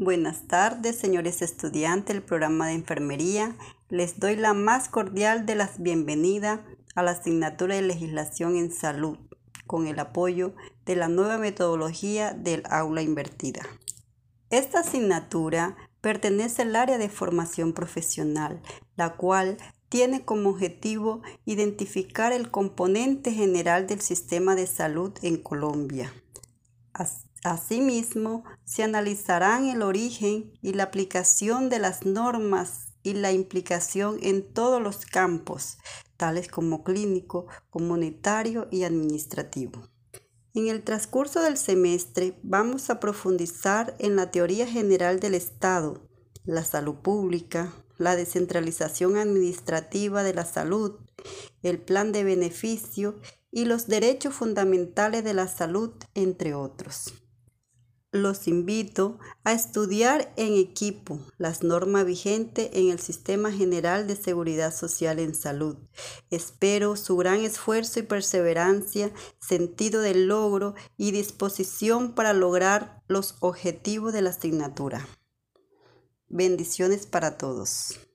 Buenas tardes, señores estudiantes del programa de enfermería. Les doy la más cordial de las bienvenidas a la asignatura de legislación en salud, con el apoyo de la nueva metodología del aula invertida. Esta asignatura pertenece al área de formación profesional, la cual tiene como objetivo identificar el componente general del sistema de salud en Colombia Asimismo, se analizarán el origen y la aplicación de las normas y la implicación en todos los campos, tales como clínico, comunitario y administrativo. En el transcurso del semestre vamos a profundizar en la teoría general del Estado, la salud pública, la descentralización administrativa de la salud, el plan de beneficio y los derechos fundamentales de la salud, entre otros. Los invito a estudiar en equipo las normas vigentes en el Sistema General de Seguridad Social en Salud. Espero su gran esfuerzo y perseverancia, sentido del logro y disposición para lograr los objetivos de la asignatura. Bendiciones para todos.